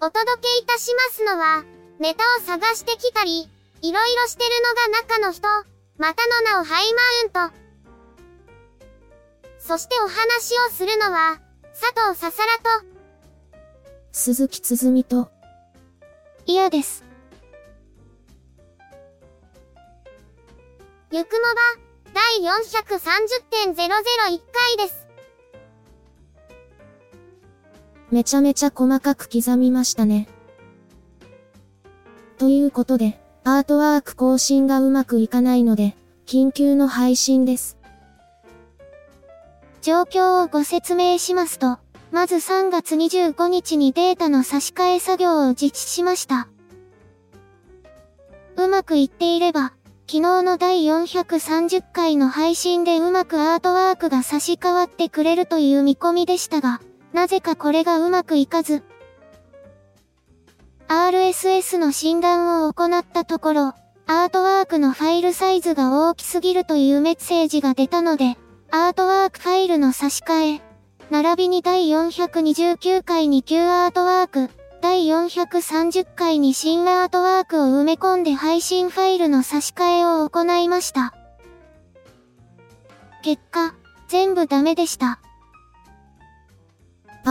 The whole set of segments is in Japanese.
お届けいたしますのは、ネタを探してきたり、いろいろしてるのが中の人、またの名をハイマウント。そしてお話をするのは、佐藤ささらと、鈴木つづみと、嫌です。ゆくもば、第430.001回です。めちゃめちゃ細かく刻みましたね。ということで、アートワーク更新がうまくいかないので、緊急の配信です。状況をご説明しますと、まず3月25日にデータの差し替え作業を実施しました。うまくいっていれば、昨日の第430回の配信でうまくアートワークが差し替わってくれるという見込みでしたが、なぜかこれがうまくいかず、RSS の診断を行ったところ、アートワークのファイルサイズが大きすぎるというメッセージが出たので、アートワークファイルの差し替え、並びに第429回に旧アートワーク、第430回に新アートワークを埋め込んで配信ファイルの差し替えを行いました。結果、全部ダメでした。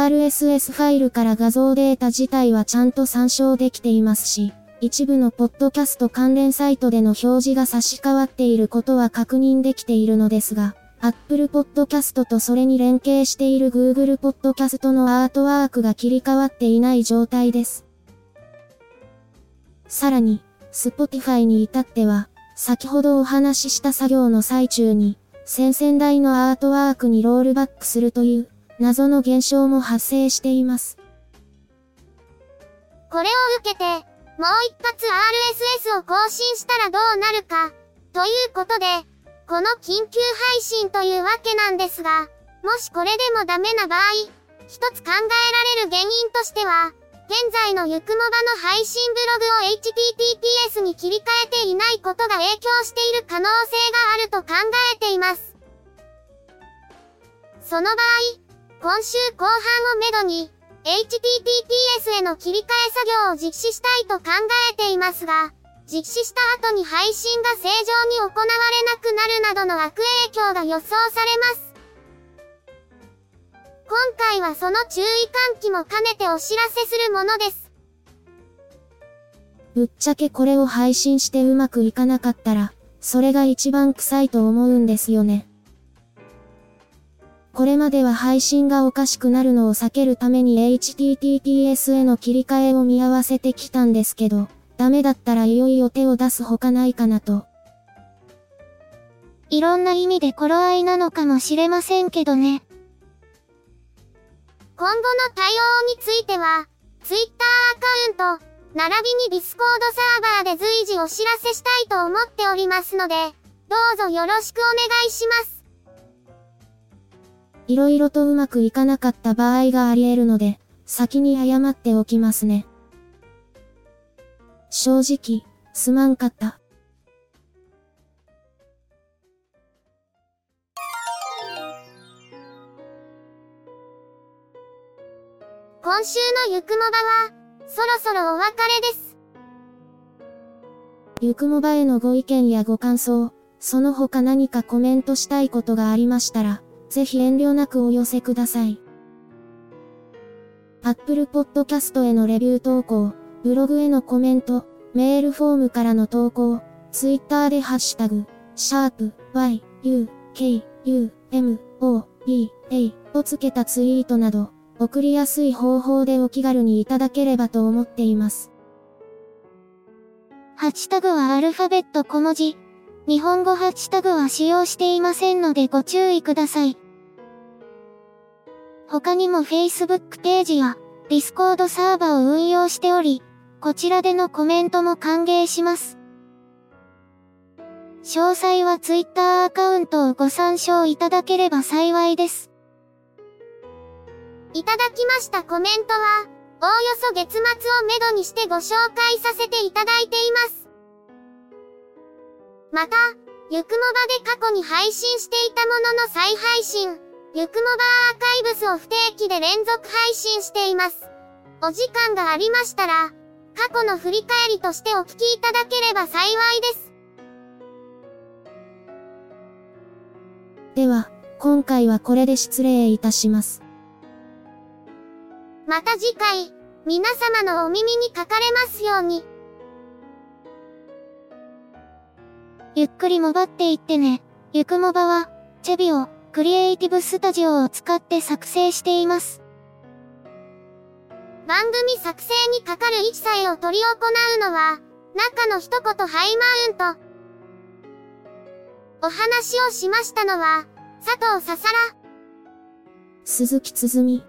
RSS ファイルから画像データ自体はちゃんと参照できていますし、一部のポッドキャスト関連サイトでの表示が差し替わっていることは確認できているのですが、Apple Podcast とそれに連携している Google Podcast のアートワークが切り替わっていない状態です。さらに、Spotify に至っては、先ほどお話しした作業の最中に、先々代のアートワークにロールバックするという、謎の現象も発生しています。これを受けて、もう一発 RSS を更新したらどうなるか、ということで、この緊急配信というわけなんですが、もしこれでもダメな場合、一つ考えられる原因としては、現在のゆくもばの配信ブログを HTTPS に切り替えていないことが影響している可能性があると考えています。その場合、今週後半をめどに、HTTPS への切り替え作業を実施したいと考えていますが、実施した後に配信が正常に行われなくなるなどの悪影響が予想されます。今回はその注意喚起も兼ねてお知らせするものです。ぶっちゃけこれを配信してうまくいかなかったら、それが一番臭いと思うんですよね。これまでは配信がおかしくなるのを避けるために HTTPS への切り替えを見合わせてきたんですけど、ダメだったらいよいよ手を出すほかないかなと。いろんな意味で頃合いなのかもしれませんけどね。今後の対応については、Twitter アカウント、並びに Discord サーバーで随時お知らせしたいと思っておりますので、どうぞよろしくお願いします。色々とうまくいかなかった場合があり得るので、先に謝っておきますね。正直、すまんかった。今週のゆくもばは、そろそろお別れです。ゆくもばへのご意見やご感想、その他何かコメントしたいことがありましたら、ぜひ遠慮なくお寄せください。Apple Podcast へのレビュー投稿、ブログへのコメント、メールフォームからの投稿、ツイッターでハッシュタグ、シャープ y, u, k, u, m, o, b, a をつけたツイートなど、送りやすい方法でお気軽にいただければと思っています。ハッシュタグはアルファベット小文字。日本語ハッシュタグは使用していませんのでご注意ください。他にも Facebook ページや Discord サーバを運用しており、こちらでのコメントも歓迎します。詳細は Twitter アカウントをご参照いただければ幸いです。いただきましたコメントは、おおよそ月末をめどにしてご紹介させていただいています。また、ゆくもばで過去に配信していたものの再配信、ゆくもばアーカイブスを不定期で連続配信しています。お時間がありましたら、過去の振り返りとしてお聞きいただければ幸いです。では、今回はこれで失礼いたします。また次回、皆様のお耳にかかれますように。ゆっくりもばっていってね。ゆくもばは、チェビオ、クリエイティブスタジオを使って作成しています。番組作成にかかる一切を取り行うのは、中の一言ハイマウント。お話をしましたのは、佐藤ささら。鈴木つづみ。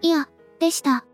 いや、でした。